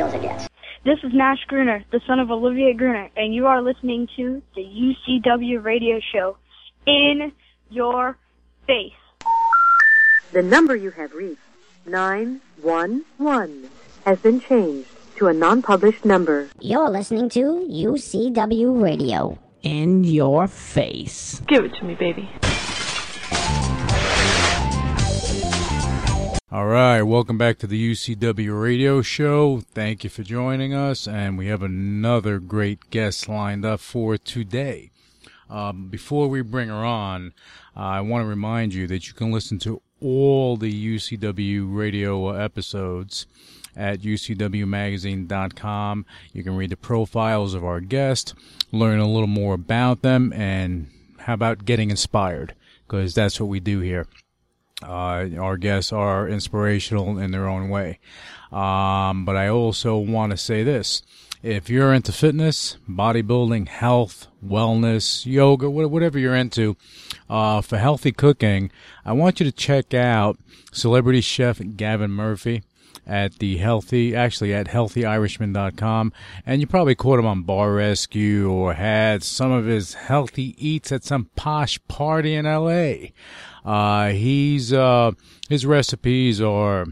real as it gets. This is Nash Gruner, the son of Olivia Gruner, and you are listening to the UCW radio show in your face. The number you have reached, 911, has been changed to a non-published number. You're listening to UCW Radio. In your face. Give it to me, baby. All right, welcome back to the UCW radio show. Thank you for joining us, and we have another great guest lined up for today. Um, before we bring her on, uh, I want to remind you that you can listen to all the UCW radio episodes at ucwmagazine.com. You can read the profiles of our guests, learn a little more about them, and how about getting inspired? Because that's what we do here. Uh, our guests are inspirational in their own way. Um, but I also want to say this. If you're into fitness, bodybuilding, health, wellness, yoga, whatever you're into, uh, for healthy cooking, I want you to check out celebrity chef Gavin Murphy at the healthy, actually at healthyirishman.com. And you probably caught him on Bar Rescue or had some of his healthy eats at some posh party in LA. Uh, he's, uh, his recipes are,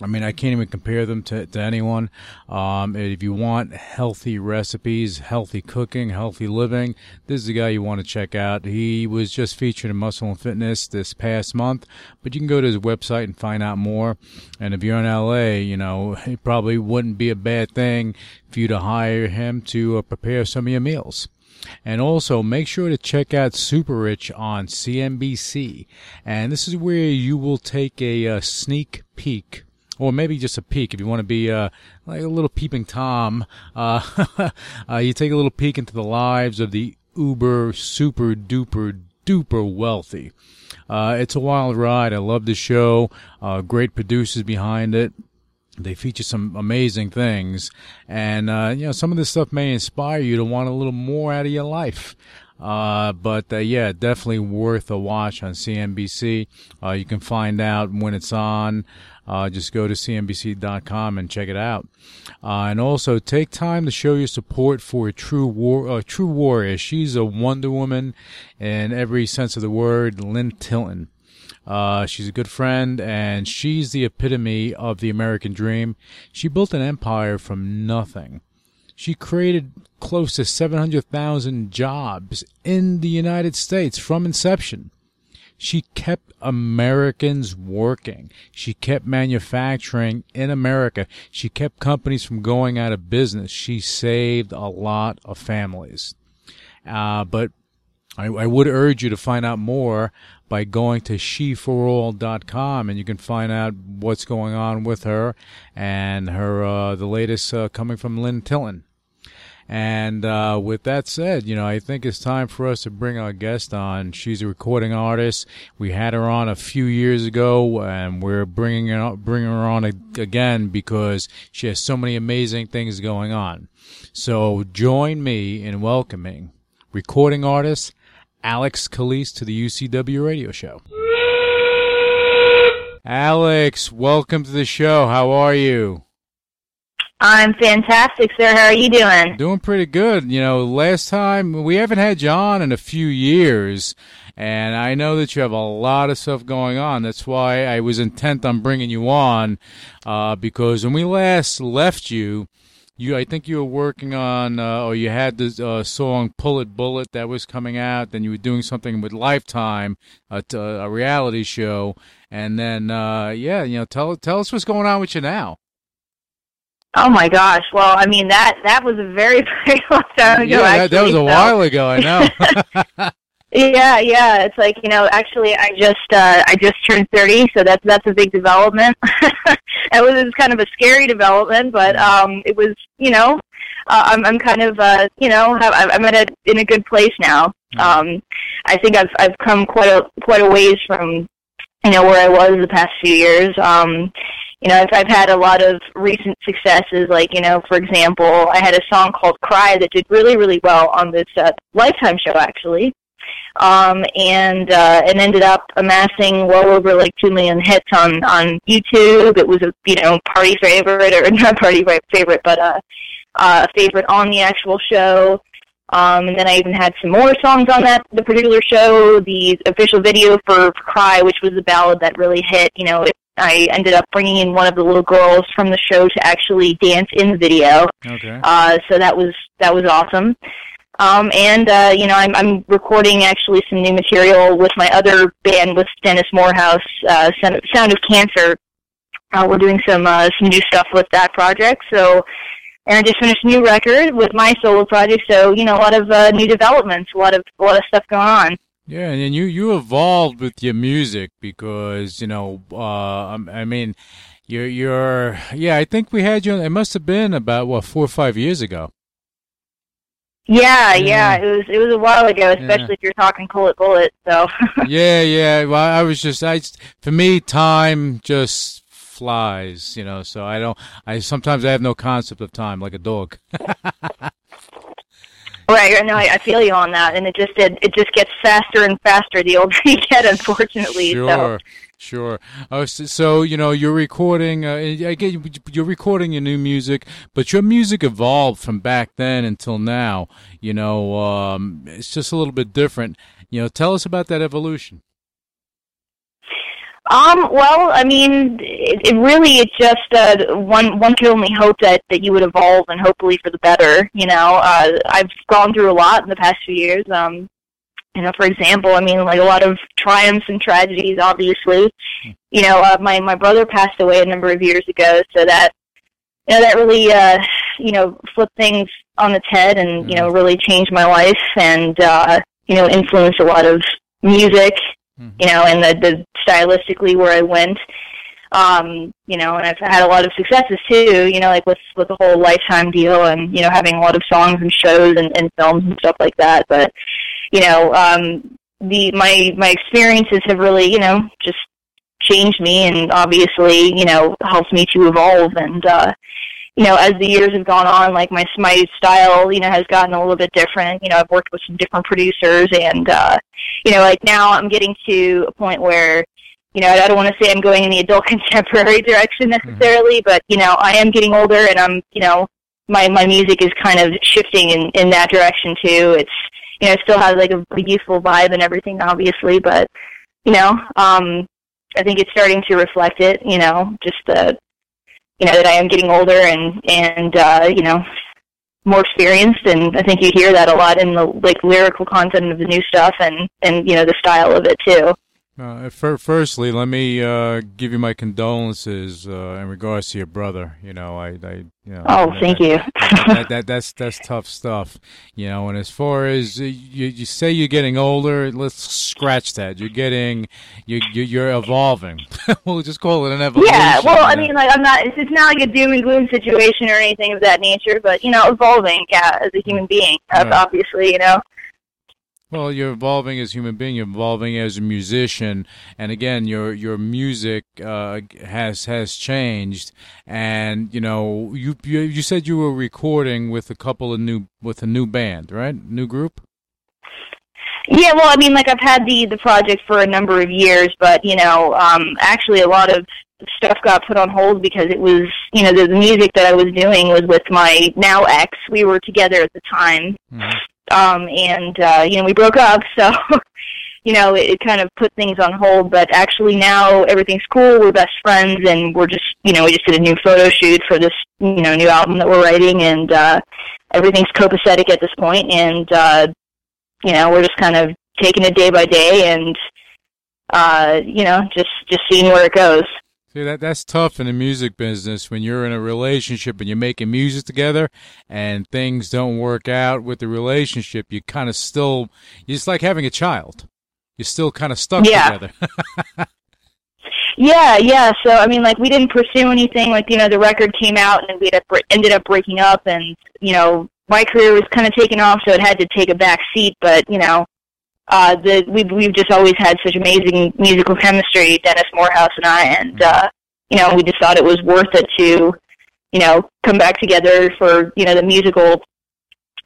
I mean, I can't even compare them to, to anyone. Um, if you want healthy recipes, healthy cooking, healthy living, this is the guy you want to check out. He was just featured in Muscle and Fitness this past month, but you can go to his website and find out more. And if you're in LA, you know, it probably wouldn't be a bad thing for you to hire him to uh, prepare some of your meals. And also make sure to check out Super Rich on CNBC. And this is where you will take a, a sneak peek or maybe just a peek if you want to be uh, like a little peeping tom. Uh, uh, you take a little peek into the lives of the uber super duper duper wealthy. Uh, it's a wild ride. I love the show. Uh, great producers behind it. They feature some amazing things, and uh, you know some of this stuff may inspire you to want a little more out of your life. Uh, but uh, yeah, definitely worth a watch on CNBC. You can find out when it's on. Uh, just go to cnbc.com and check it out. Uh, and also take time to show your support for a true war, a true warrior. She's a Wonder Woman in every sense of the word, Lynn Tilton. Uh, she's a good friend, and she's the epitome of the American dream. She built an empire from nothing. She created close to 700,000 jobs in the United States from inception. She kept Americans working. She kept manufacturing in America. She kept companies from going out of business. She saved a lot of families. Uh, but I, I, would urge you to find out more by going to sheforall.com and you can find out what's going on with her and her uh, the latest uh, coming from Lynn Tilton. And uh, with that said, you know, I think it's time for us to bring our guest on. She's a recording artist. We had her on a few years ago, and we're bringing her, bringing her on again because she has so many amazing things going on. So join me in welcoming recording artist Alexx Calise to the UCW radio show. Alexx, welcome to the show. How are you? I'm fantastic, sir. How are you doing? Doing pretty good. You know, last time we haven't had you on in a few years, and I know that you have a lot of stuff going on. That's why I was intent on bringing you on, uh, because when we last left you, you I think you were working on, uh, or you had the uh, song "Pull It Bullet" that was coming out. Then you were doing something with Lifetime, a, a reality show, and then uh, yeah, you know, tell tell us what's going on with you now. Oh my gosh! Well, I mean that that was a very very long time ago. Yeah, actually, that, was a so. while ago. I know. yeah, yeah. It's like you know, actually, I just uh, I just turned thirty, so that's that's a big development. it was, it was kind of a scary development, but um, it was you know, uh, I'm I'm kind of uh, you know, have, I'm at a in a good place now. Um, I think I've I've come quite a quite a ways from you know where I was the past few years. Um, you know, I've, I've had a lot of recent successes. Like, you know, for example, I had a song called "Cry" that did really, really well on this uh, Lifetime show, actually. um, and uh, and ended up amassing well over like two million hits on on YouTube. It was a you know party favorite or not party favorite, but uh, uh, a favorite on the actual show. Um, and then I even had some more songs on that the particular show. The official video for, for "Cry," which was a ballad that really hit. You know, it, I ended up bringing in one of the little girls from the show to actually dance in the video. Okay. Uh, so that was that was awesome. Um, and uh, you know, I'm, I'm recording actually some new material with my other band with Dennis Morehouse, uh, Sound of Cancer. Uh, we're doing some uh, some new stuff with that project. So, and I just finished a new record with my solo project. So, you know, a lot of uh, new developments, a lot of a lot of stuff going on. Yeah, and you you evolved with your music because you know, uh, I mean, you're you're yeah. I think we had you. It must have been about what four or five years ago. Yeah, yeah, it was it was a while ago, especially yeah. if you're talking bullet bullet. So. yeah, yeah. Well, I was just I for me time just flies, you know. So I don't. I sometimes I have no concept of time, like a dog. Right, no, I, I feel you on that, and it just it, it just gets faster and faster the older you get, unfortunately. Sure, so. sure. Oh, so, so, you know you're recording. Uh, I get you're recording your new music, but your music evolved from back then until now. You know, um, it's just a little bit different. You know, tell us about that evolution. Um, well, I mean, it, it really it's just uh, one one can only hope that that you would evolve and hopefully for the better. You know, uh, I've gone through a lot in the past few years. Um, you know, for example, I mean, like a lot of triumphs and tragedies. Obviously, you know, uh, my my brother passed away a number of years ago, so that you know that really uh, you know flipped things on its head and you know mm-hmm. really changed my life and uh, you know influenced a lot of music mm-hmm. you know, and the, the stylistically where I went. Um, you know, and I've had a lot of successes too, you know, like with with the whole lifetime deal and, you know, having a lot of songs and shows and, and films and stuff like that. But, you know, um the my my experiences have really, you know, just changed me and obviously, you know, helped me to evolve and uh you know, as the years have gone on, like my my style, you know, has gotten a little bit different. You know, I've worked with some different producers, and uh, you know, like now I'm getting to a point where, you know, I don't want to say I'm going in the adult contemporary direction mm-hmm. necessarily, mm-hmm. but you know, I am getting older, and I'm, you know, my my music is kind of shifting in in that direction too. It's, you know, still has like a, a youthful vibe and everything, obviously, but you know, um, I think it's starting to reflect it. You know, just the you know that I am getting older and and uh, you know more experienced, and I think you hear that a lot in the like lyrical content of the new stuff and and you know the style of it too. Uh, firstly, let me uh, give you my condolences uh, in regards to your brother. You know, I, I you know. Oh, thank that, you. that, that, that, that's that's tough stuff. You know, and as far as uh, you, you say you're getting older, let's scratch that. You're getting, you, you you're evolving. we'll just call it an evolution. Yeah. Well, I mean, like I'm not. It's, it's not like a doom and gloom situation or anything of that nature, but you know, evolving. Yeah, as a human being, right. obviously, you know. Well, you're evolving as a human being. You're evolving as a musician, and again, your your music uh, has has changed. And you know, you, you you said you were recording with a couple of new with a new band, right? New group. Yeah, well, I mean, like I've had the the project for a number of years, but you know, um, actually, a lot of stuff got put on hold because it was, you know, the, the music that I was doing was with my now ex. We were together at the time, mm-hmm um, and uh, you know we broke up, so you know it, it kind of put things on hold. But actually now everything's cool. We're best friends, and we're just you know we just did a new photo shoot for this you know new album that we're writing, and uh, everything's copacetic at this point, and uh, you know we're just kind of taking it day by day, and uh, you know just just seeing where it goes. See that that's tough in the music business when you're in a relationship and you're making music together and things don't work out with the relationship. You kind of still it's like having a child. You're still kind of stuck yeah. together. yeah, yeah. So I mean, like we didn't pursue anything. Like you know, the record came out and we ended up breaking up, and you know, my career was kind of taken off, so it had to take a back seat. But you know, uh, the we've we've just always had such amazing musical chemistry, Dennis Morehouse and I, and uh, you know we just thought it was worth it to, you know, come back together for you know the musical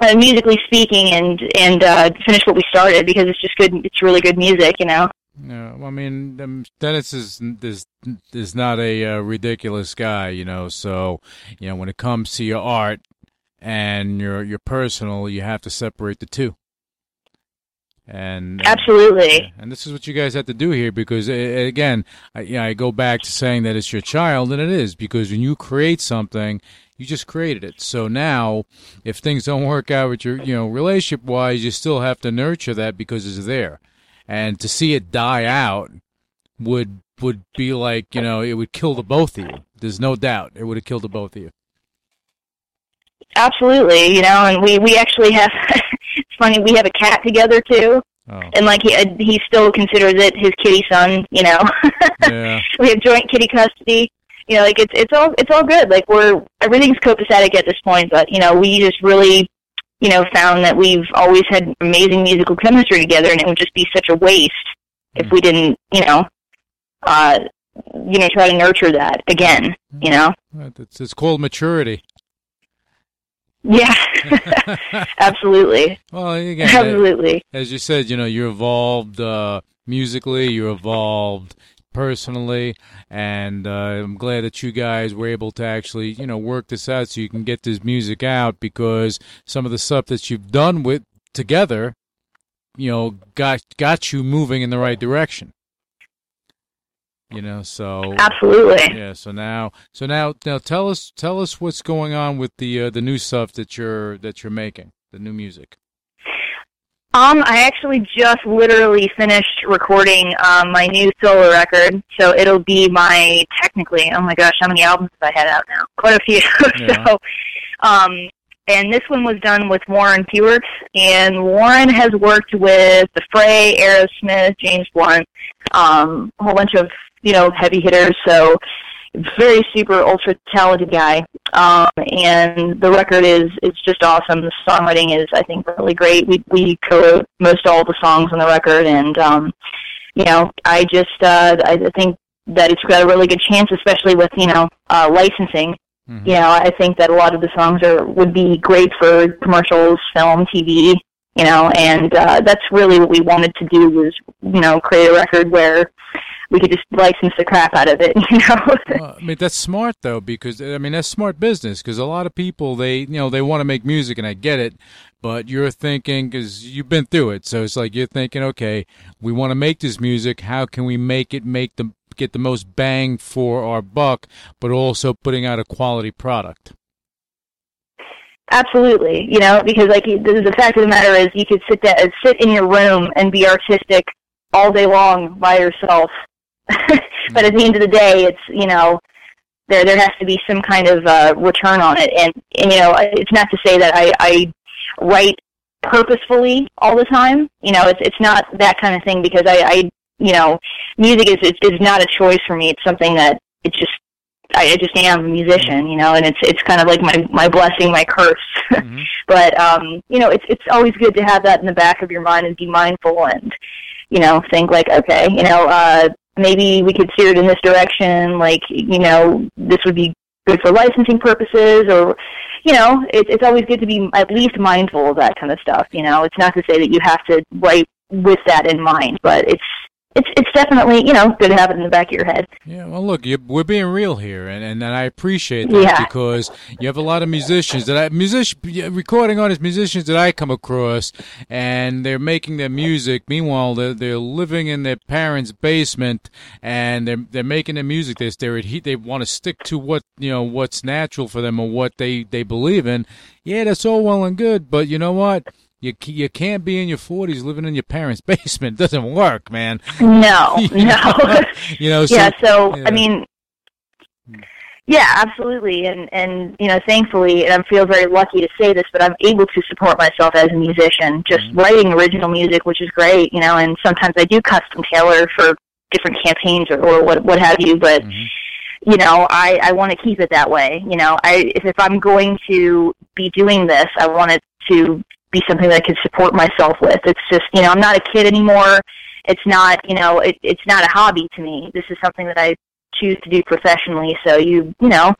uh, musically speaking, and and uh, finish what we started because it's just good. It's really good music, you know. Yeah, well, I mean, um, Dennis is is is not a uh, ridiculous guy, you know. So, you know, when it comes to your art and your your personal, you have to separate the two. And uh, Absolutely. and this is what you guys have to do here because, uh, again, I, you know, I go back to saying that it's your child, and it is because when you create something, you just created it. So now, if things don't work out with your, you know, relationship wise, you still have to nurture that because it's there, and to see it die out would would be like, you know, it would kill the both of you. There's no doubt it would have killed the both of you. Absolutely, you know, and we we actually have. it's funny. We have a cat together too, Oh, and like he he still considers it his kitty son. You know, yeah. we have joint kitty custody. You know, like it's it's all it's all good. Like we're everything's copacetic at this point, but you know, we just really you know found that we've always had amazing musical chemistry together, and it would just be such a waste if we didn't, you know, uh, you know, try to nurture that again. You know, It's, it's called maturity. Yeah, absolutely, Well, again, absolutely. as you said, you know, you evolved uh, musically, you evolved personally, and uh, I'm glad that you guys were able to actually, you know, work this out so you can get this music out because some of the stuff that you've done with together, you know, got got you moving in the right direction. You know, so Absolutely. yeah. So now, so now, now, tell us, tell us what's going on with the uh, the new stuff that you're that you're making, the new music. Um, I actually just literally finished recording um, my new solo record, so it'll be my technically. Oh my gosh, how many albums have I had out now? Quite a few. Yeah. so, um, and this one was done with Warren Huart, and Warren has worked with The Fray, Aerosmith, James Blunt, um, a whole bunch of you know heavy hitters. So very super ultra talented guy. Um and the record is it's just awesome. The songwriting is i think really great. We we co-wrote most all the songs on the record. And um you know i just uh i think that it's got a really good chance especially with you know uh licensing. Mhm. you know i think that a lot of the songs are would be great for commercials film tv you know and uh that's really what we wanted to do was you know create a record where we could just license the crap out of it you know Well, I mean that's smart though because I mean that's smart business because a lot of people they you know they want to make music and I get it, but you're thinking because you've been through it, so it's like you're thinking, okay, we want to make this music. How can we make it make the get the most bang for our buck, but also putting out a quality product? Absolutely, you know, because like the, the fact of the matter is, you could sit down, sit in your room and be artistic all day long by yourself. but at the end of the day, it's you know, there there has to be some kind of uh, return on it, and, and you know, it's not to say that I, I write purposefully all the time. You know, it's it's not that kind of thing because I, I you know, music is, is is not a choice for me. It's something that it's just I, I just am a musician, you know, and it's it's kind of like my my blessing, my curse. Mhm. but um, you know, it's it's always good to have that in the back of your mind and be mindful and you know think like, okay, you know, uh, maybe we could steer it in this direction. Like, you know, this would be good for licensing purposes, or you know, it's it's always good to be at least mindful of that kind of stuff. You know, it's not to say that you have to write with that in mind, but it's it's it's definitely you know good to have it in the back of your head. Yeah, well, look, we're being real here, and, and, and I appreciate that Yeah. because you have a lot of musicians that I musician recording artists, musicians that I come across, and they're making their music. Meanwhile, they're they're living in their parents' basement, and they're they're making their music. They're they're they want to stick to what you know what's natural for them or what they they believe in. Yeah, that's all well and good, but you know what? You you can't be in your forties living in your parents' basement. It doesn't work, man. No, You no. know? you know. So, yeah so i mean yeah absolutely and and you know thankfully and i feel very lucky to say this but i'm able to support myself as a musician just Mm-hmm. writing original music which is great you know and sometimes i do custom tailor for different campaigns or, or what what have you but Mhm. you know i i want to keep it that way you know i if, if i'm going to be doing this i want it to be something that i can support myself with it's just you know i'm not a kid anymore it's not you know it, it's not a hobby to me this is something that i choose to do professionally so you you know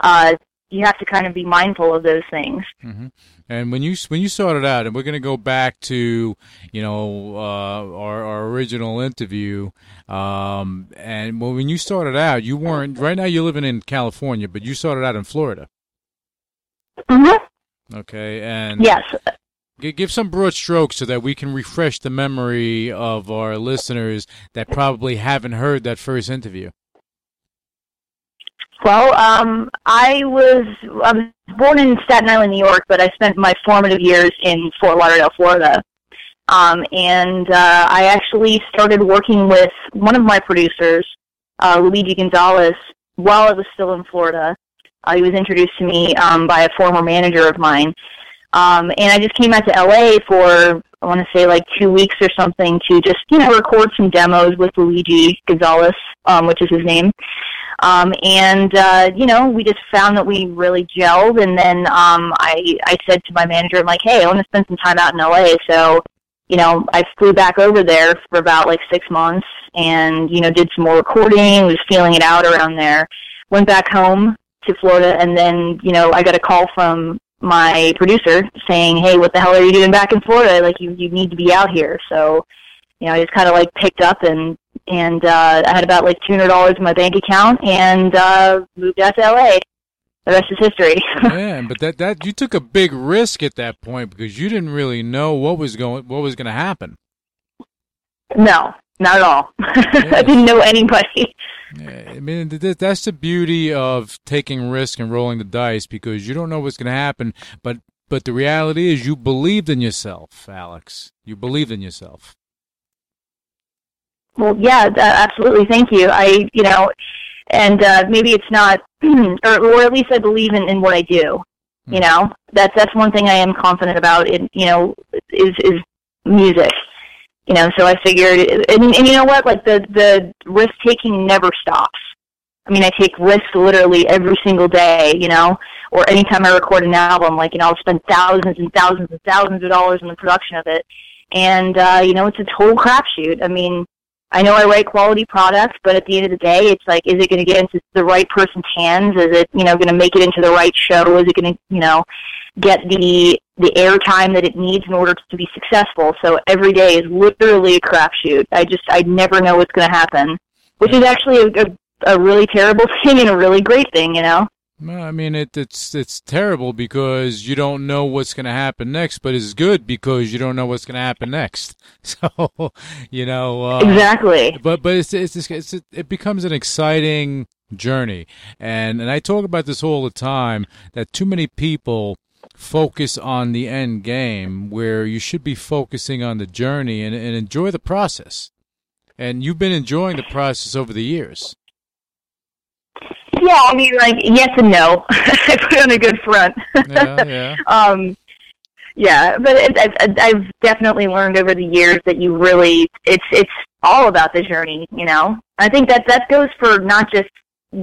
uh you have to kind of be mindful of those things. Mm-hmm. And when you when you started out, and we're going to go back to you know uh, our our original interview, um, and well when you started out, you weren't. Right now, you're living in California, but you started out in Florida. Mm-hmm. Okay, and yes, give some broad strokes so that we can refresh the memory of our listeners that probably haven't heard that first interview. Well, um, I was I was born in Staten Island, New York, but I spent my formative years in Fort Lauderdale, Florida. Um, and uh, I actually started working with one of my producers, uh, Luigi Gonzalez, while I was still in Florida. Uh, he was introduced to me um, by a former manager of mine. Um, and I just came out to LA for, I want to say like two weeks or something to just, you know, record some demos with Luigi Gonzalez, um, which is his name. Um, and uh, you know, we just found that we really gelled. And then um, I I said to my manager, I'm like, hey, I want to spend some time out in LA. So, you know, I flew back over there for about like six months, and you know, did some more recording. Was feeling it out around there. Went back home to Florida, and then you know, I got a call from my producer saying, "Hey, what the hell are you doing back in Florida? Like, you you need to be out here." So, you know, I just kind of like picked up and and uh, I had about like two hundred dollars in my bank account and uh, moved out to LA. The rest is history. Man, but that that you took a big risk at that point because you didn't really know what was going what was going to happen. No, not at all. I didn't know anybody. I mean, that's the beauty of taking risk and rolling the dice because you don't know what's going to happen. But but the reality is, you believed in yourself, Alexx. You believed in yourself. Well, yeah, absolutely. Thank you. I, you know, and uh, maybe it's not, or, or at least I believe in, in what I do. You hmm. know, that's that's one thing I am confident about. In you know, is is music. You know, so I figured, and, and you know what? Like the the risk taking never stops. I mean, I take risks literally every single day. You know, or anytime I record an album, like you know, I'll spend thousands and thousands and thousands of dollars in the production of it, and uh, you know, it's a total crapshoot. I mean, I know I write quality products, but at the end of the day, it's like, is it going to get into the right person's hands? Is it, you know, going to make it into the right show? Is it going to, you know, get the the airtime that it needs in order to be successful? So every day is literally a crapshoot. I just, I never know what's going to happen, which is actually a, a, a really terrible thing and a really great thing, you know. Well, I mean, it, it's it's terrible because you don't know what's going to happen next, but it's good because you don't know what's going to happen next. So, you know, uh, exactly. But but it's it's, it's, it's it becomes an exciting journey, and and I talk about this all the time that too many people focus on the end game where you should be focusing on the journey and, and enjoy the process. And you've been enjoying the process over the years. Yeah, I mean, like yes and no. I put on a good front. yeah, yeah. Um, yeah, but it, I've, I've definitely learned over the years that you really it's it's all about the journey. You know, I think that that goes for not just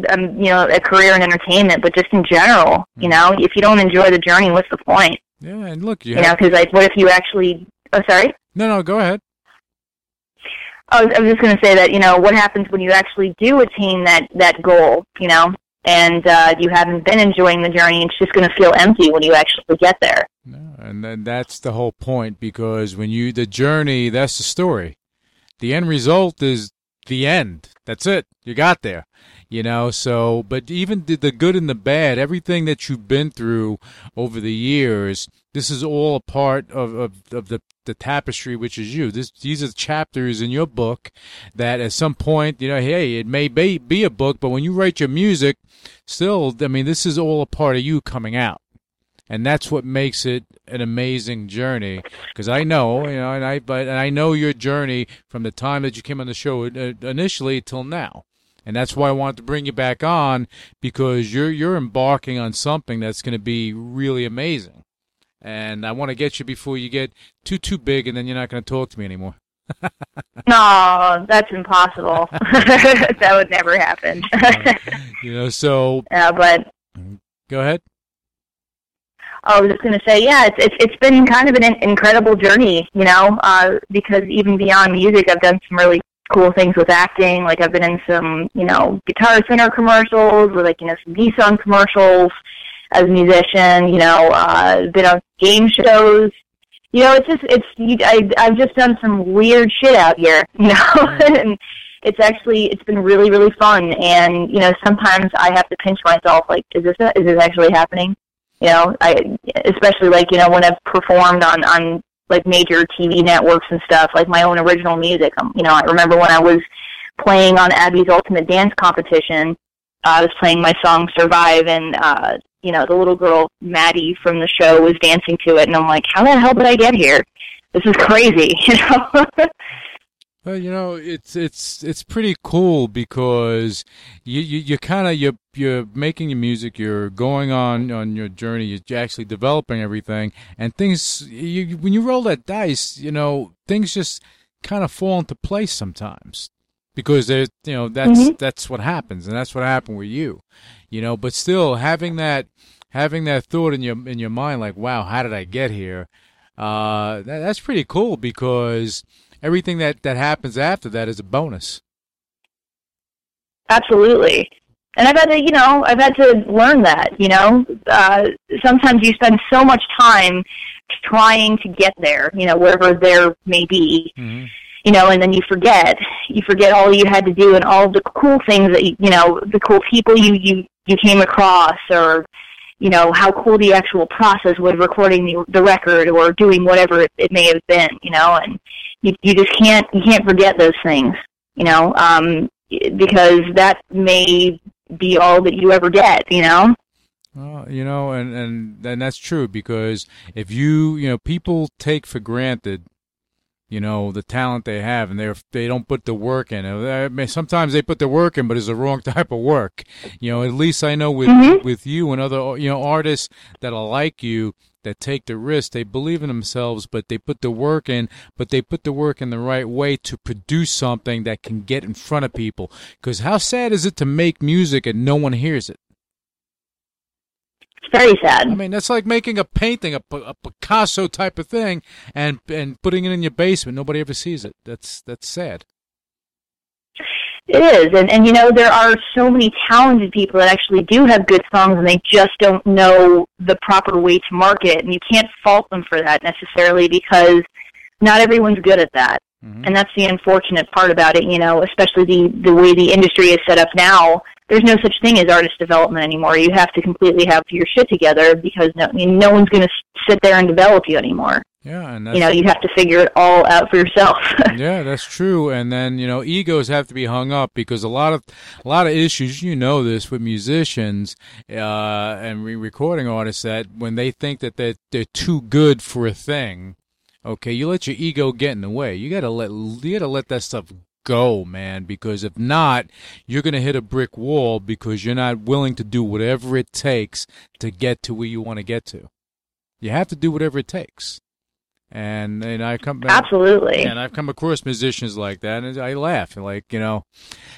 um, you know a career in entertainment, but just in general. You mm. know, if you don't enjoy the journey, what's the point? Yeah, and look, you, you know, because like, what if you actually? Oh, sorry. No, no, go ahead. I was, I was just going to say that you know what happens when you actually do attain that that goal, you know, and uh, you haven't been enjoying the journey. It's just going to feel empty when you actually get there. No, and then that's the whole point because when you the journey, that's the story. The end result is the end. That's it. You got there you know? So but even the, the good and the bad everything that you've been through over the years this is all a part of, of, of the, the tapestry which is you. This these are chapters in your book that at some point you know hey it may be, be a book but when you write your music still i mean this is all a part of you coming out. And that's what makes it an amazing journey. Because I know you know and I but and I know your journey from the time that you came on the show uh, initially till now and that's why I wanted to bring you back on because you're you're embarking on something that's going to be really amazing. And I want to get you before you get too too big, and then you're not going to talk to me anymore. no, that's impossible. that would never happen. you know, so. Yeah, but. Go ahead. I was just going to say, yeah, it's, it's it's been kind of an incredible journey, you know, uh, because even beyond music, I've done some really cool things with acting. Like I've been in some, you know, Guitar Center commercials or like, you know, some Nissan commercials. as a musician. You know, uh, been on game shows. You know, it's just it's you, I I've just done some weird shit out here. You know, and it's actually it's been really really fun. And you know, sometimes I have to pinch myself. Like, is this is this actually happening? You know, I especially like you know when I've performed on on like major TV networks and stuff, like my own original music. Um, you know, I remember when I was playing on Abby's Ultimate Dance Competition. Uh, I was playing my song "Survive," and uh, you know, the little girl Maddie from the show was dancing to it, and I'm like, "How the hell did I get here? This is crazy," you know. Well, you know, it's it's it's pretty cool because you you, you kind of you're you're making your music, you're going on on your journey, you're actually developing everything, and things. You when you roll that dice, you know, things just kind of fall into place sometimes because there's you know that's Mhm. that's what happens, and that's what happened with you, you know. But still, having that having that thought in your in your mind, like, wow, how did I get here? Uh, that, that's pretty cool because everything that that happens after that is a bonus. Absolutely. And I've had to, you know, I've had to learn that, you know. Uh, sometimes you spend so much time trying to get there, you know, wherever there may be, Mm-hmm. you know, and then you forget. You forget all you had to do and all the cool things that, you, you know, the cool people you, you, you came across or, you know, how cool the actual process was recording the, the record or doing whatever it, it may have been, you know, and you, you just can't, you can't forget those things, you know, um, because that may be all that you ever get, you know? Well, you know, and and and that's true because if you you know people take for granted, you know, the talent they have, and they they don't put the work in. I mean, Sometimes they put the work in, but it's the wrong type of work. You know, at least I know with Mhm. with you and other you know artists that are like you that take the risk. They believe in themselves, but they put the work in. But they put the work in the right way to produce something that can get in front of people. Because how sad is it to make music and no one hears it? It's very sad. I mean, that's like making a painting, a Picasso type of thing, and and putting it in your basement. Nobody ever sees it. That's that's sad. It is, and and you know there are so many talented people that actually do have good songs, and they just don't know the proper way to market, and you can't fault them for that necessarily because not everyone's good at that, Mhm. and that's the unfortunate part about it. You know, especially the the way the industry is set up now. There's no such thing as artist development anymore. You have to completely have your shit together because no, no one's going to sit there and develop you anymore. Yeah, and that's, You know, you have to figure it all out for yourself. yeah, that's true. And then you know, egos have to be hung up because a lot of a lot of issues. You know this with musicians uh, and re- recording artists that when they think that they're they're too good for a thing, okay, you let your ego get in the way. You gotta let you gotta let that stuff go, man. Because if not, you're gonna hit a brick wall because you're not willing to do whatever it takes to get to where you want to get to. You have to do whatever it takes. And and I come Absolutely. and I've come across musicians like that, and I laugh. Like you know,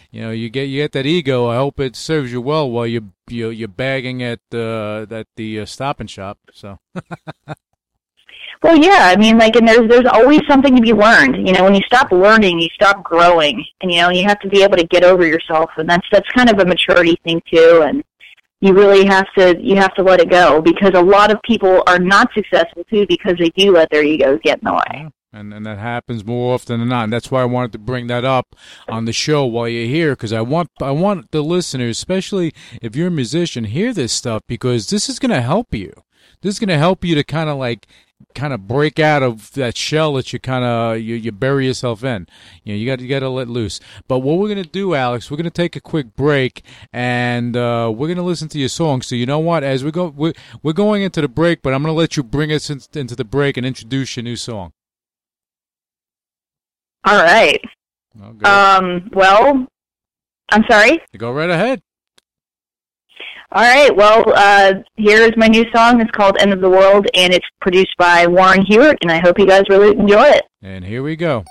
you know, you get you get that ego. I hope it serves you well while you you you're bagging at uh, at the uh, Stop and Shop. So Well, yeah, I mean, like, and there's there's always something to be learned. You know, when you stop learning, you stop growing, and you know, you have to be able to get over yourself, and that's that's kind of a maturity thing too. And you really have to you have to let it go because a lot of people are not successful too because they do let their egos get in the way. and and that happens more often than not. And that's why I wanted to bring that up on the show while you're here, because I want I want the listeners, especially if you're a musician, hear this stuff because this is going to help you. This is going to help you to kind of like kind of break out of that shell that you kind of you, you bury yourself in. You know, you got you got to let loose. But what we're gonna do, Alexx, we're gonna take a quick break and uh, we're gonna listen to your song. So you know what? As we go, we're, we're going into the break, but I'm gonna let you bring us in, into the break and introduce your new song. All right. Oh, Um. Well, I'm sorry. go right ahead. All right. Well, uh, here is my new song. It's called "End of the World" and it's produced by Warren Huart. And I hope you guys really enjoy it. And here we go.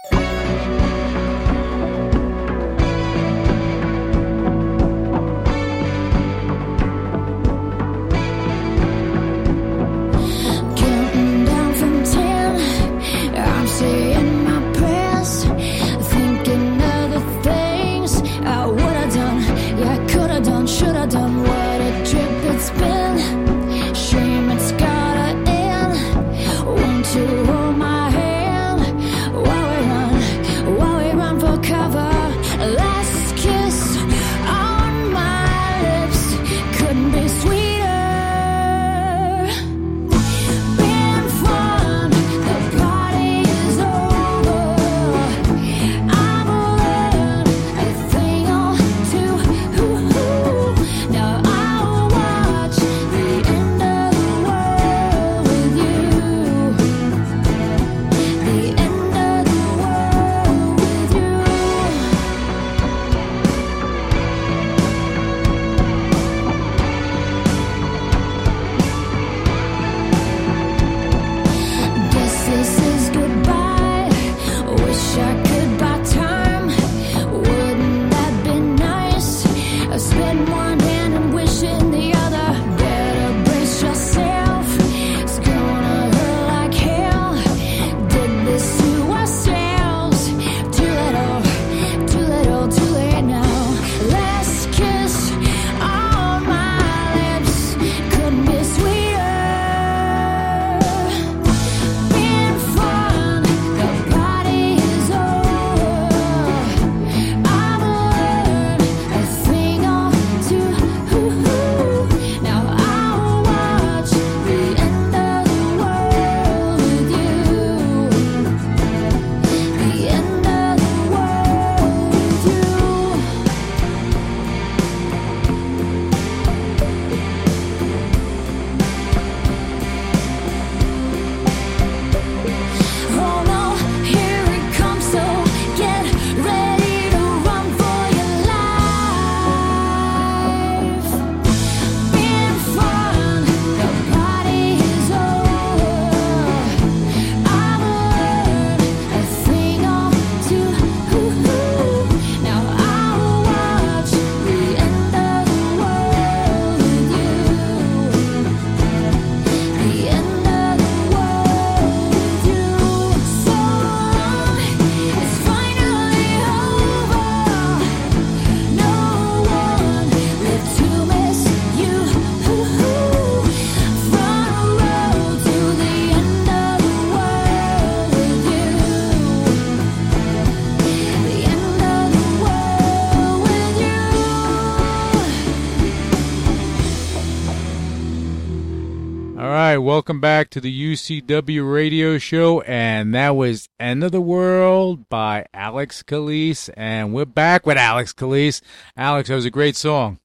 Welcome back to the UCW radio show, and that was End of the World by Alexx Calise, and we're back with Alexx Calise. Alexx, that was a great song.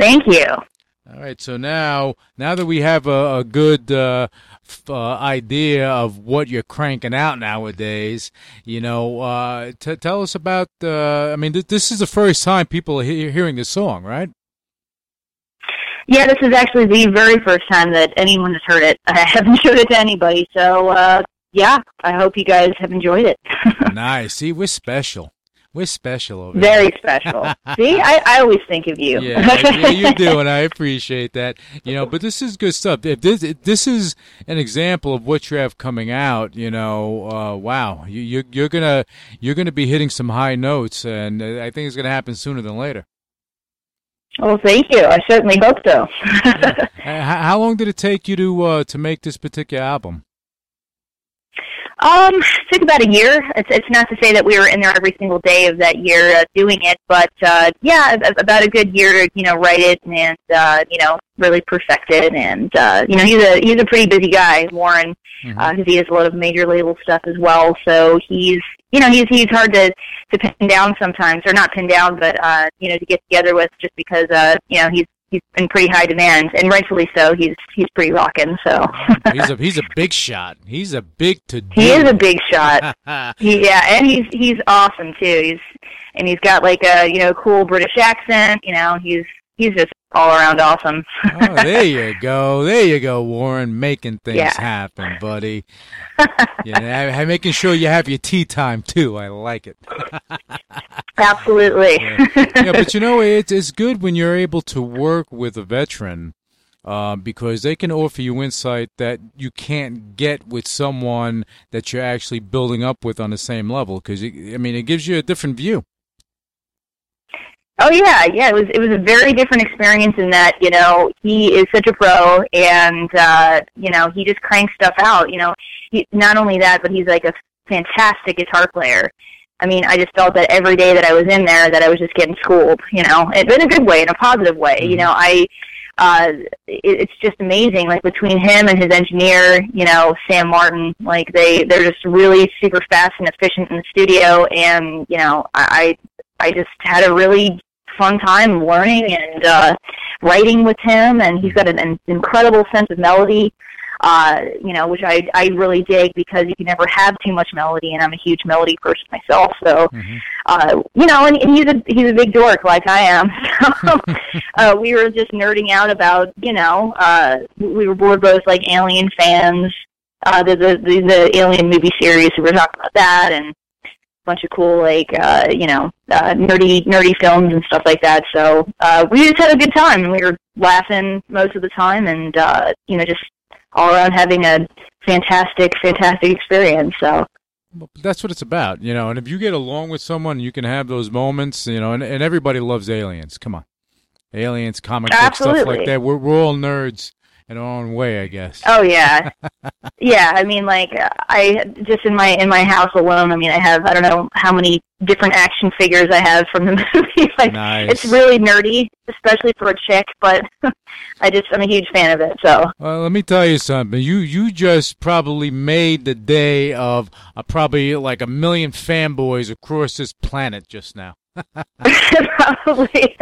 Thank you. All right, so now now that we have a, a good uh, f- uh, idea of what you're cranking out nowadays, you know, uh, t- tell us about. Uh, I mean, th- this is the first time people are he- hearing this song, right? Yeah, this is actually the very first time that anyone has heard it. I haven't showed it to anybody, so uh, yeah, I hope you guys have enjoyed it. nice. See, we're special. We're special over very here. special. See, I, I always think of you. Yeah, yeah, you do, and I appreciate that. You know, but this is good stuff. If this if this is an example of what you have coming out, you know, uh, wow, you, you're you're gonna you're gonna be hitting some high notes, and I think it's gonna happen sooner than later. Well, thank you. I certainly hope so. Uh, how, how long did it take you to uh, to make this particular album? Um, it took about a year. It's it's not to say that we were in there every single day of that year uh, doing it, but uh, yeah, about a good year to you know write it and uh, you know really perfect it. And uh, you know he's a he's a pretty busy guy, Warren, because Mhm. he has a lot of major label stuff as well. So he's you know he's he's hard to to pin down sometimes, or not pin down, but uh, you know to get together with just because uh, you know he's he's in pretty high demand, and rightfully so. He's he's pretty rocking. So he's a he's a big shot. He's a big to do. he is a big shot. He, yeah, and he's he's awesome too. He's and he's got like a you know cool British accent. You know, he's he's just all around awesome. oh, there you go. There you go, Warren, making things Yeah. happen, buddy. yeah, making sure you have your tea time too. I like it. Absolutely. yeah, but you know, it's it's good when you're able to work with a veteran uh, because they can offer you insight that you can't get with someone that you're actually building up with on the same level. Because I mean, it gives you a different view. Oh yeah, yeah. It was it was a very different experience in that you know he is such a pro, and uh, you know he just cranks stuff out. You know, he, not only that, but he's like a fantastic guitar player. I mean, I just felt that every day that I was in there, that I was just getting schooled. You know, in in a good way, in a positive way. You know, I. Uh, it, it's just amazing. Like between him and his engineer, you know, Sam Martin, like they they're just really super fast and efficient in the studio, and you know, I I just had a really fun time learning and uh, writing with him, and he's got an, an incredible sense of melody. Uh, you know, which I I really dig because you can never have too much melody, and I'm a huge melody person myself. So, uh, you know, and, and he's a he's a big dork like I am. So, uh, we were just nerding out about you know, uh, we were we're both like Alien fans. Uh, the, the the the Alien movie series. We were talking about that and bunch of cool like uh you know uh nerdy nerdy films and stuff like that so uh we just had a good time and we were laughing most of the time and uh you know just all around having a fantastic fantastic experience so that's what it's about, you know. And if you get along with someone, you can have those moments, you know. And, and everybody loves aliens. Come on, aliens, comic book stuff like that. We're we're all nerds in our own way, I guess. oh yeah yeah i mean like i just in my in my house alone i mean i have i don't know how many different action figures i have from the movie like Nice. it's really nerdy especially for a chick but i just i'm a huge fan of it so Well, let me tell you something. You you just probably made the day of uh, probably like a million fanboys across this planet just now. probably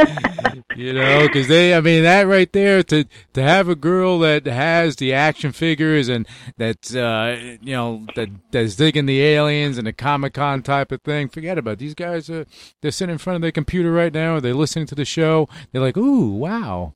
You know, because they, I mean, that right there to to have a girl that has the action figures and that's uh, you know that that's digging the aliens and the Comic Con type of thing. Forget about it. these guys. Are, they're sitting in front of their computer right now. They're listening to the show. They're like, ooh, wow.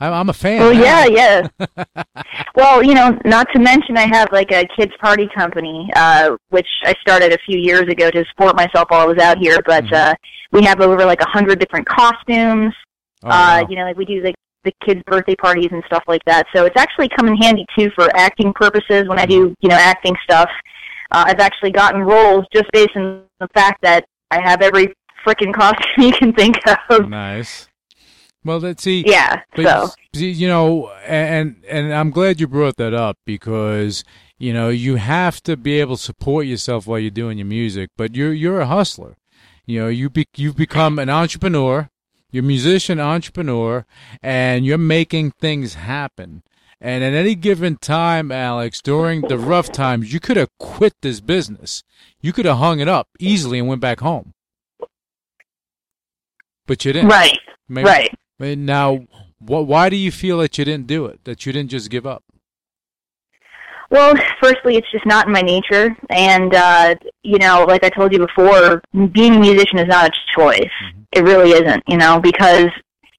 I'm, I'm a fan. Well, yeah, yeah. well, you know, not to mention I have like a kids party company, uh, which I started a few years ago to support myself while I was out here. But Mhm. uh, we have over like a hundred different costumes. Oh, uh, wow. you know, like we do like the kids' birthday parties and stuff like that. So it's actually come in handy too for acting purposes when I do, you know, acting stuff. Uh, I've actually gotten roles just based on the fact that I have every freaking costume you can think of. Nice. Well, let's see. Yeah. So. see, you know, and and I'm glad you brought that up because you know you have to be able to support yourself while you're doing your music. But you're you're a hustler. You know, you be, you've become an entrepreneur. You're a musician, entrepreneur, and you're making things happen. And at any given time, Alexx, during the rough times, you could have quit this business. You could have hung it up easily and went back home. But you didn't. Right. Maybe- Right. And Now, wh- why do you feel that you didn't do it? That you didn't just give up? Well, firstly, it's just not in my nature, and uh, you know, like I told you before, being a musician is not a choice. It really isn't, you know, because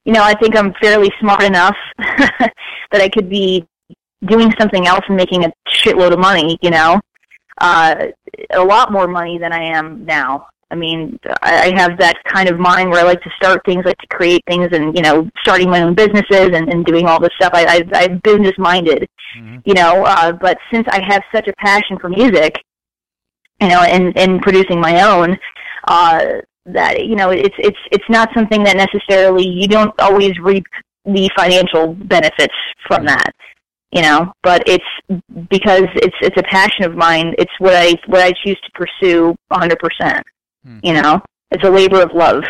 you know I think I'm fairly smart enough that I could be doing something else and making a shitload of money, you know, uh, a lot more money than I am now. I mean, I I have that kind of mind where I like to start things, like to create things, and you know, starting my own businesses and, and doing all this stuff. I, I, I'm business minded, you know. Uh, but since I have such a passion for music, you know, and and producing my own, uh, that you know, it's it's it's not something that necessarily you don't always reap the financial benefits from that you know but it's because it's it's a passion of mine it's what i what i choose to pursue a hundred percent Hmm. you know it's a labor of love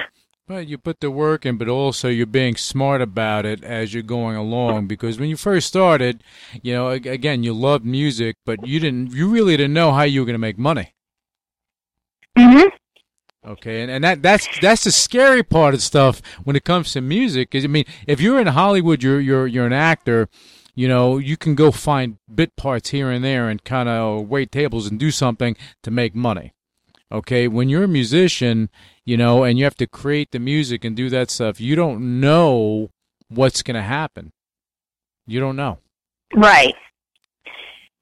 Well, you put the work in, but also you're being smart about it as you're going along. Because when you first started, you know, again, you loved music, but you didn't, you really didn't know how you were going to make money. hmm Okay, and, and that that's that's the scary part of stuff when it comes to music. Is I mean, if you're in Hollywood, you're you're you're an actor. You know, you can go find bit parts here and there and kind of wait tables and do something to make money. Okay, when you're a musician, you know, and you have to create the music and do that stuff, you don't know what's going to happen. You don't know. right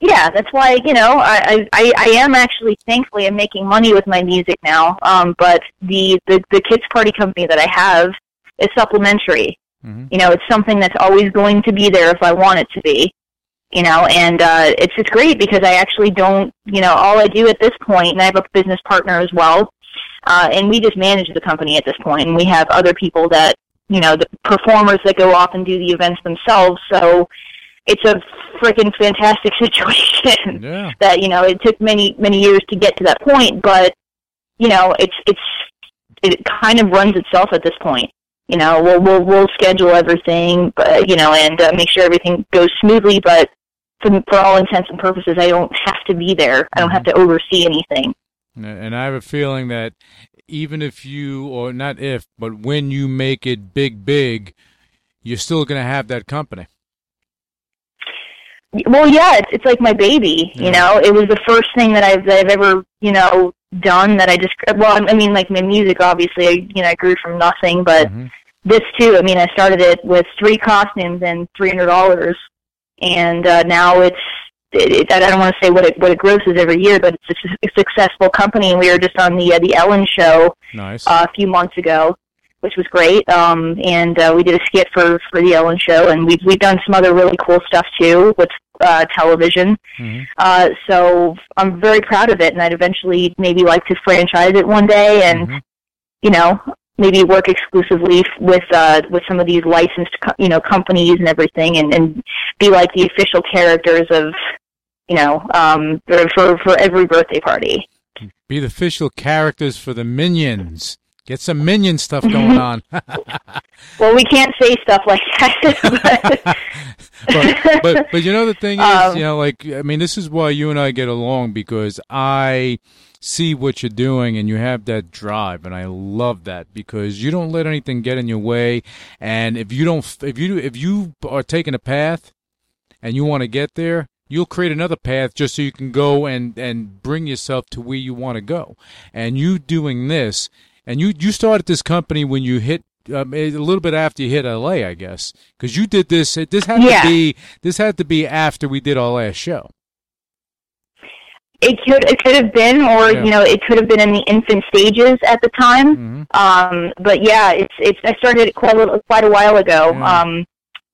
yeah that's why you know I, I i am actually thankfully i'm making money with my music now um but the the the kids party company that i have is supplementary Mhm. you know it's something that's always going to be there if i want it to be you know and uh it's it's great because i actually don't you know all i do at this point and i have a business partner as well uh and we just manage the company at this point and we have other people that you know the performers that go off and do the events themselves so it's a freaking fantastic situation Yeah. that you know it took many many years to get to that point but you know it's it's it kind of runs itself at this point you know we'll we'll, we'll schedule everything but you know and uh, make sure everything goes smoothly but for, for all intents and purposes i don't have to be there i don't have to oversee anything And I have a feeling that even if you, or not if, but when you make it big, big, you're still going to have that company. Well, yeah, it's it's like my baby. Yeah. You know, it was the first thing that I've that I've ever you know done that I just well, I mean, like my music. Obviously, I, you know, I grew from nothing, but Mhm. this too. I mean, I started it with three costumes and three hundred dollars, and uh, now it's. It, it, I don't want to say what it what it grosses every year, but it's a, a successful company. And we were just on the uh, the Ellen show Nice. uh, a few months ago, which was great. Um, and uh, we did a skit for for the Ellen Show, and we've we've done some other really cool stuff too with uh, television. Mhm. Uh, so I'm very proud of it, and I'd eventually maybe like to franchise it one day, and Mhm. you know maybe work exclusively with uh, with some of these licensed you know companies and everything, and and be like the official characters of you know um, for for for every birthday party. Be the official characters for the minions. Get some minion stuff going on. Well, we can't say stuff like that. but- but, but but you know the thing is, Um, you know, like I mean, this is why you and I get along because I see what you're doing and you have that drive, and I love that because you don't let anything get in your way. And if you don't, if you if you are taking a path and you want to get there, you'll create another path just so you can go and and bring yourself to where you want to go. And you doing this, and you you started this company when you hit um, a little bit after you hit LA, I guess, because you did this. This had Yeah. to be this had to be after we did our last show. It could it could have been, or Yeah. you know, it could have been in the infant stages at the time. hmm Um, but yeah, it's it's I started it quite a little, quite a while ago. Yeah. Um,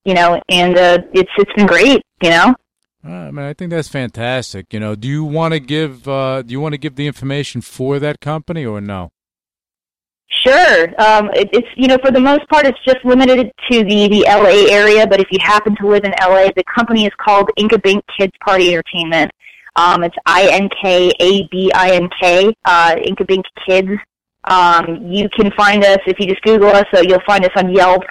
you know, and uh, it's it's been great. You know. I mean, I think that's fantastic. You know, do you want to give uh, do you want to give the information for that company or no? Sure. Um, it, it's you know for the most part it's just limited to the the LA area. But if you happen to live in LA, the company is called Inkabink Kids Party Entertainment. Um, it's I N K A B I N K. Uh, Inkabink Kids. Um, you can find us if you just Google us. So you'll find us on Yelp.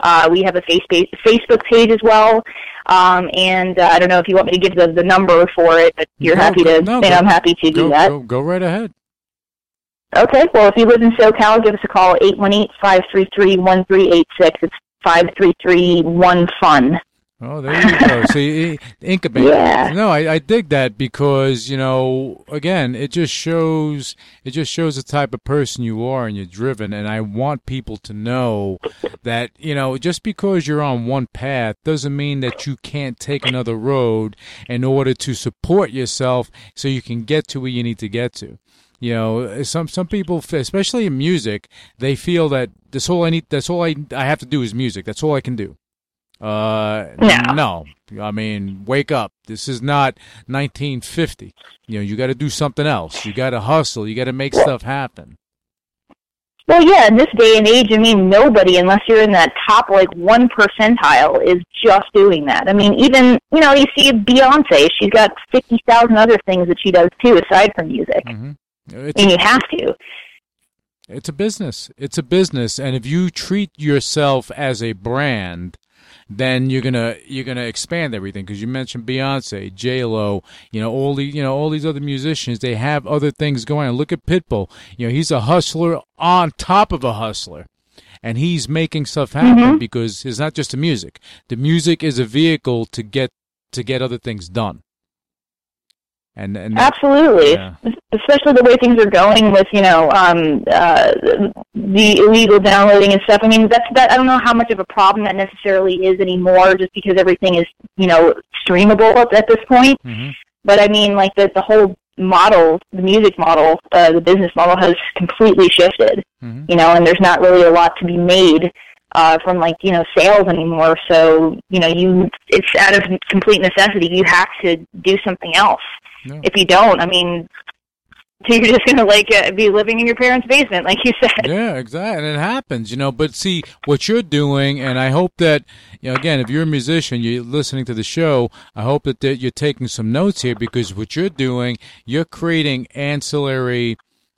Uh, we have a face Facebook page as well. Um, and uh, I don't know if you want me to give the, the number for it, but you're No, happy to, no, then go- I'm happy to do Go, that. go, go right ahead. Okay, well, if you live in SoCal, give us a call, 818-533-1386. It's 533-1-FUN. Oh, there you go. See, incubate. Yeah. No, I, I dig that because you know, again, it just shows it just shows the type of person you are and you're driven. And I want people to know that you know, just because you're on one path doesn't mean that you can't take another road in order to support yourself so you can get to where you need to get to. You know, some some people, especially in music, they feel that this all I need, that's all I I have to do is music. That's all I can do. Uh, No. no. I mean, wake up. This is not 1950. You know, you got to do something else. You got to hustle. You got to make stuff happen. Well, yeah, in this day and age, I mean, nobody, unless you're in that top, like, one percentile, is just doing that. I mean, even, you know, you see Beyonce, she's got 50,000 other things that she does, too, aside from music. Mm-hmm. It's, And you have to. it's a business. It's a business, and if you treat yourself as a brand, then you're gonna you're gonna expand everything because you mentioned Beyonce, J Lo, you know all the you know all these other musicians. They have other things going on. Look at Pitbull. You know he's a hustler on top of a hustler. And he's making stuff happen mm-hmm. because it's not just the music. The music is a vehicle to get to get other things done. And and Absolutely. Yeah. Especially the way things are going with, you know, um, uh, the illegal downloading and stuff. I mean, that's that. I don't know how much of a problem that necessarily is anymore, just because everything is, you know, streamable at, at this point. Mhm. But I mean, like the the whole model, the music model, uh, the business model has completely shifted. Mhm. You know, and there's not really a lot to be made uh, from like you know sales anymore. So you know, you it's out of complete necessity. You have to do something else. No. If you don't, I mean, you're just gonna like uh, be living in your parents' basement, like you said. Yeah, exactly. And it happens, you know. But see, what you're doing, and I hope that, you know, again, if you're a musician, you're listening to the show, I hope that, that you're taking some notes here because what you're doing, you're creating ancillary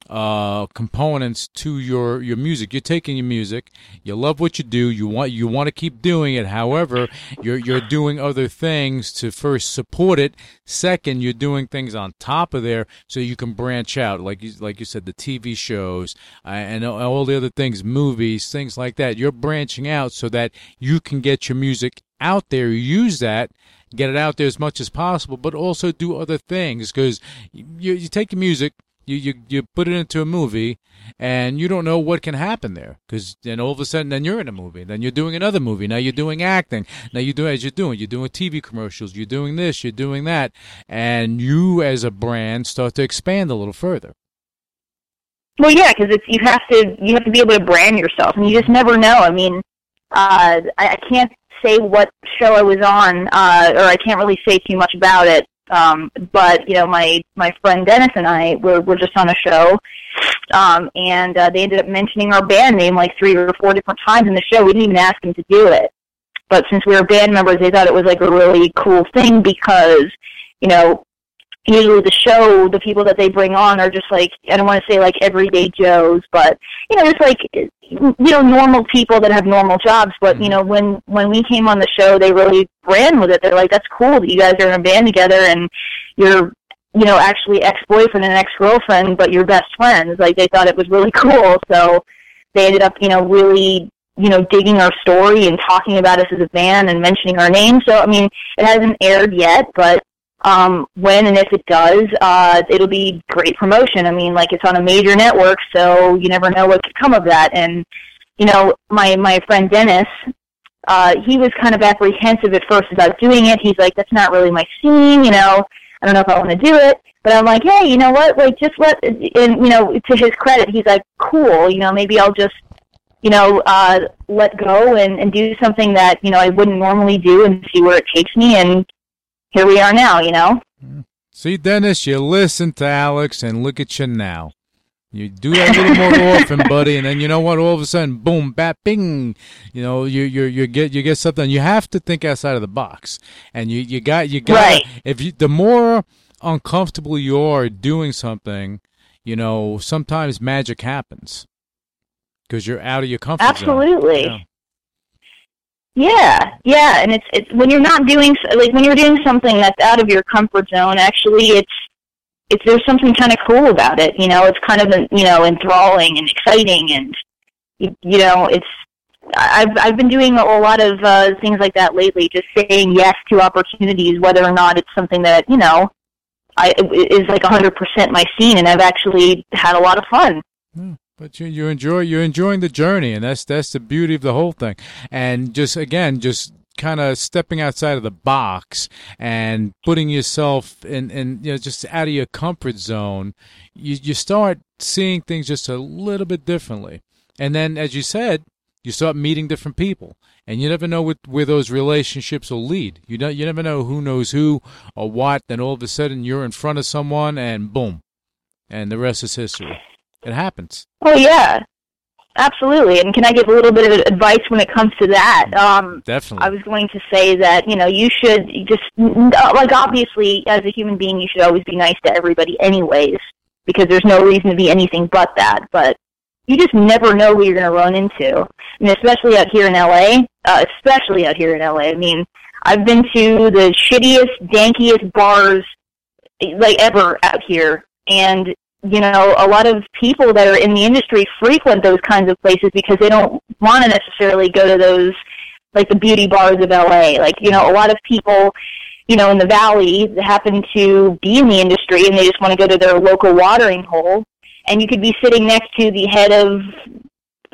uh, components to your, your music. You're taking your music, you love what you do, you want you want to keep doing it. However, you're you're doing other things to first support it. Second, you're doing things on top of there so you can branch out, like you like you said, the TV shows uh, and all the other things, movies, things like that. You're branching out so that you can get your music out there. Use that. Get it out there as much as possible, but also do other things because you, you take your music, you, you you put it into a movie and you don't know what can happen there. Because then all of a sudden then you're in a movie. Then you're doing another movie. Now you're doing acting. Now you're doing as you're doing you're doing tv commercials. You're doing this you're doing that. And you as a brand start to expand a little further. Well, yeah, because it's you have to you have to be able to brand yourself, and you just never know. I mean, uh, I, I can't say what show I was on, uh, or I can't really say too much about it. Um, but you know, my my friend Dennis and I were were just on a show, um, and uh, they ended up mentioning our band name like three or four different times in the show. We didn't even ask them to do it, but since we were band members, they thought it was like a really cool thing because you know usually the show, the people that they bring on are just like I don't want to say like everyday Joes, but you know, just like you know, normal people that have normal jobs. But you mm-hmm. know, when when we came on the show, they really ran with it. They're like, "That's cool that you guys are in a band together and you're." You know, actually ex-boyfriend and ex-girlfriend, but you're best friends. Like they thought it was really cool, so they ended up, you know, really you know, digging our story and talking about us as a band and mentioning our name. So, I mean, it hasn't aired yet, but um, when and if it does, uh, it'll be great promotion. I mean, like it's on a major network, so you never know what could come of that. And you know, my my friend Dennis, uh, he was kind of apprehensive at first about doing it. He's like, "That's not really my scene," you know. I don't know if I want to do it. But I'm like, hey, you know what? Like, just let. And you know, to his credit, he's like, cool. You know, maybe I'll just you know, uh, let go and, and do something that, you know, I wouldn't normally do and see where it takes me. And here we are now, you know? See, Dennis, you listen to Alexx, and look at you now. You do that a little more often, buddy, and then you know what? All of a sudden, boom, bat, bing. You know, you you you get you get something. You have to think outside of the box, and you you got you got. Right. If you the more uncomfortable you are doing something, you know, sometimes magic happens because you're out of your comfort zone. Absolutely. Yeah. Yeah, and it's it's when you're not doing like when you're doing something that's out of your comfort zone. Actually, it's it's there's something kind of cool about it. You know, it's kind of you know enthralling and exciting, and you, you know, it's I've I've been doing a lot of uh, things like that lately. Just saying yes to opportunities, whether or not it's something that you know I is like 100% my scene, and I've actually had a lot of fun. But you you enjoy you're enjoying the journey, and that's that's the beauty of the whole thing. And just again, just kind of stepping outside of the box and putting yourself in, in you know just out of your comfort zone, you you start seeing things just a little bit differently. And then, as you said, you start meeting different people, and you never know what, where those relationships will lead. You don't you never know who knows who or what. Then all of a sudden, you're in front of someone, and boom, and the rest is history. It happens. Oh yeah, absolutely. And can I give a little bit of advice when it comes to that? Um, Definitely. I was going to say that you know you should just like obviously as a human being you should always be nice to everybody anyways because there's no reason to be anything but that. But you just never know who you're going to run into, and especially out here in LA. Uh, especially out here in LA. I mean, I've been to the shittiest, dankiest bars like ever out here, and you know, a lot of people that are in the industry frequent those kinds of places because they don't want to necessarily go to those, like the beauty bars of LA. Like, you know, a lot of people, you know, in the valley happen to be in the industry and they just want to go to their local watering hole. And you could be sitting next to the head of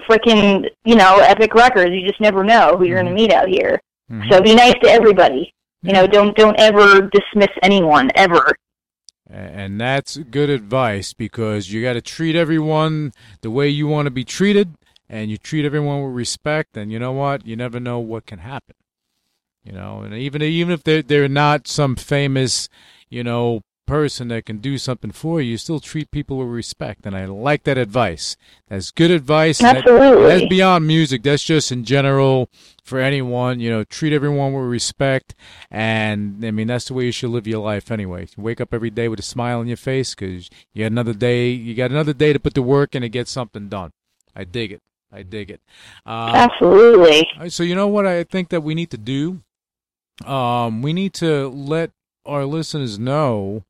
frickin', you know, Epic Records. You just never know who you're going to meet out here. Mhm. So be nice to everybody. You know, don't don't ever dismiss anyone ever. And that's good advice because you got to treat everyone the way you want to be treated, and you treat everyone with respect. And you know what? You never know what can happen. You know, and even even if they're they're not some famous, you know, person that can do something for you, you still treat people with respect. And I like that advice. That's good advice. and that- Absolutely. that's beyond music. That's just in general for anyone. You know, treat everyone with respect. And I mean, that's the way you should live your life anyway. You wake up every day with a smile on your face because you got another day. You got another day to put the work in and get something done. I dig it. I dig it. Uh, Absolutely. so you know what I think that we need to do? Um, we need to let our listeners know,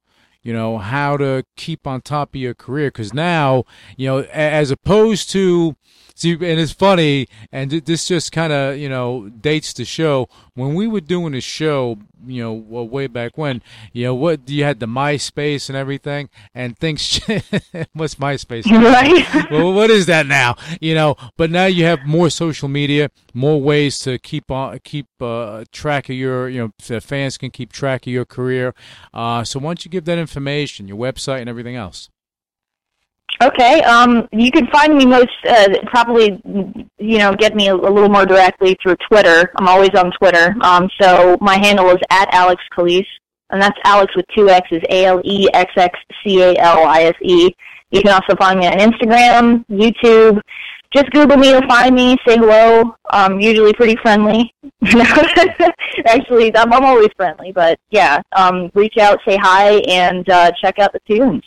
you know, how to keep on top of your career. Because now, you know, as opposed to, see, and it's funny, and this just kind of, you know, dates the show. When we were doing a show, you know, way back when, you know, what you had the MySpace and everything, and things. what's MySpace? Right? well, what is that now? You know, but now you have more social media, more ways to keep on keep uh, track of your, you know, the fans can keep track of your career. Uh, so why don't you give that information, your website, and everything else? Okay. Um, you can find me most uh, probably, you know, get me a, a little more directly through Twitter. I'm always on Twitter. Um, so my handle is at Alexx Calise, and that's Alexx with two X's, A L E X X C A L I S E. You can also find me on Instagram, YouTube. Just Google me to find me. Say hello. I'm usually pretty friendly. Actually, I'm, I'm always friendly, but yeah. Um, reach out, say hi, and uh, check out the tunes.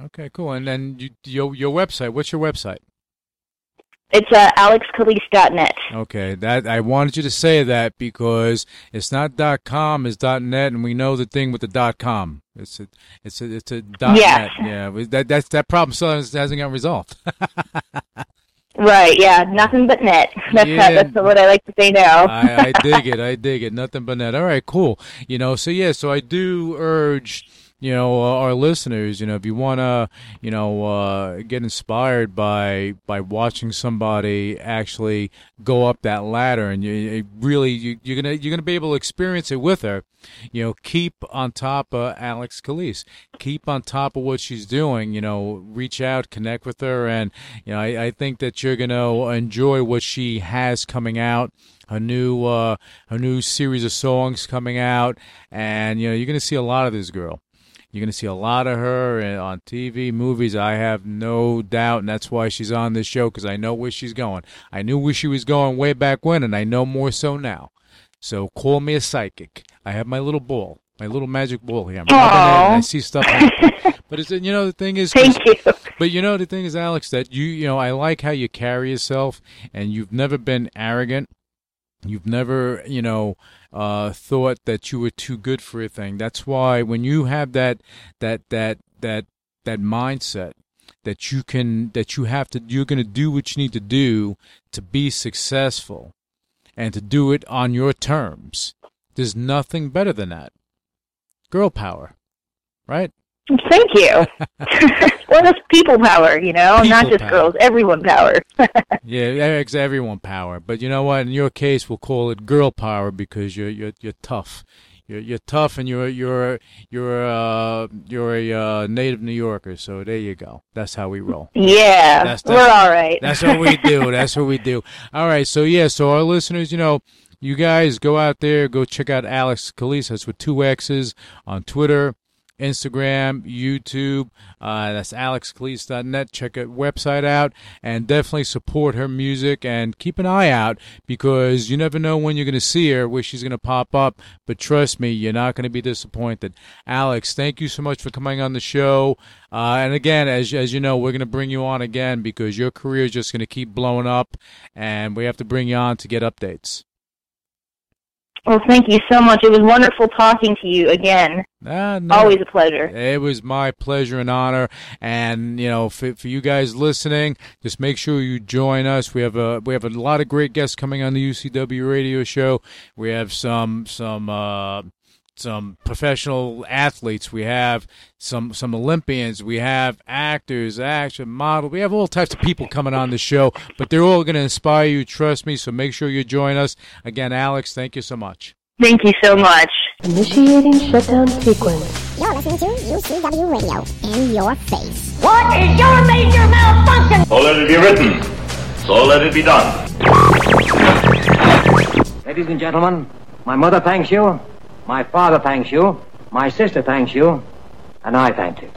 Okay, cool. And then you, your your website. What's your website? It's uh, alexxcalise.net. Okay, that I wanted you to say that because it's not dot .com, it's dot .net, and we know the thing with the dot .com. It's a it's a it's a dot Yes. .net. Yeah, that that's that problem still hasn't hasn't got resolved. Right, yeah, nothing but net. That's Yeah. that's what I like to say now. I, I dig it. I dig it. Nothing but net. All right, cool. You know, so yeah, so I do urge, you know, uh, our listeners, you know, if you want to, you know, uh, get inspired by by watching somebody actually go up that ladder, and you, really you, you're gonna you're gonna be able to experience it with her. You know, keep on top of Alexx Calise. Keep on top of what she's doing. You know, reach out, connect with her, and you know, I, I think that you're gonna enjoy what she has coming out. a new uh, her new series of songs coming out, and you know, you're gonna see a lot of this girl. You're going to see a lot of her on TV, movies. I have no doubt, and that's why she's on this show because I know where she's going. I knew where she was going way back when, and I know more so now. So call me a psychic. I have my little ball, my little magic ball here. I'm rubbing it, and I see stuff happen. but it's you know the thing is, Thank you. but you know the thing is, Alexx, that you you know I like how you carry yourself, and you've never been arrogant. You've never, you know, uh, thought that you were too good for a thing. That's why when you have that that that that that mindset that you can that you have to you're going to do what you need to do to be successful and to do it on your terms. There's nothing better than that. Girl power, right? Thank you. well, that's people power, you know, not just power. girls, everyone power. Yeah, it's everyone power. But you know what? In your case, we'll call it girl power because you're you're you're tough. You're you're tough, and you're you're you're uh you're a uh, native New Yorker. So there you go. That's how we roll. yeah, That's- we're all right. That's what we do. That's what we do. All right. So yeah. So our listeners, you know, you guys go out there, go check out Alexx Calise. That's with two X's on Twitter, Instagram, YouTube. Uh, that's alexxcalise.net. Check her website out and definitely support her music and keep an eye out because you never know when you're going to see her, where she's going to pop up. But trust me, you're not going to be disappointed. Alexx, thank you so much for coming on the show. Uh, and again, as as you know, we're going to bring you on again because your career is just going to keep blowing up, and we have to bring you on to get updates. Well, thank you so much. It was wonderful talking to you again. Ah, no. Always a pleasure. It was my pleasure and honor. And you know, for, for you guys listening, just make sure you join us. We have a we have a lot of great guests coming on the UCW radio show. We have some some uh, some professional athletes. We have some some Olympians. We have actors, action model. We have all types of people coming on the show. But they're all going to inspire you. Trust me. So make sure you join us. Again, Alexx, thank you so much. Thank you so much. Initiating shutdown sequence. You're listening to UCW Radio. In your face. What is your major malfunction? So let it be written. So let it be done. Ladies and gentlemen, my mother thanks you, my father thanks you, my sister thanks you, and I thank you.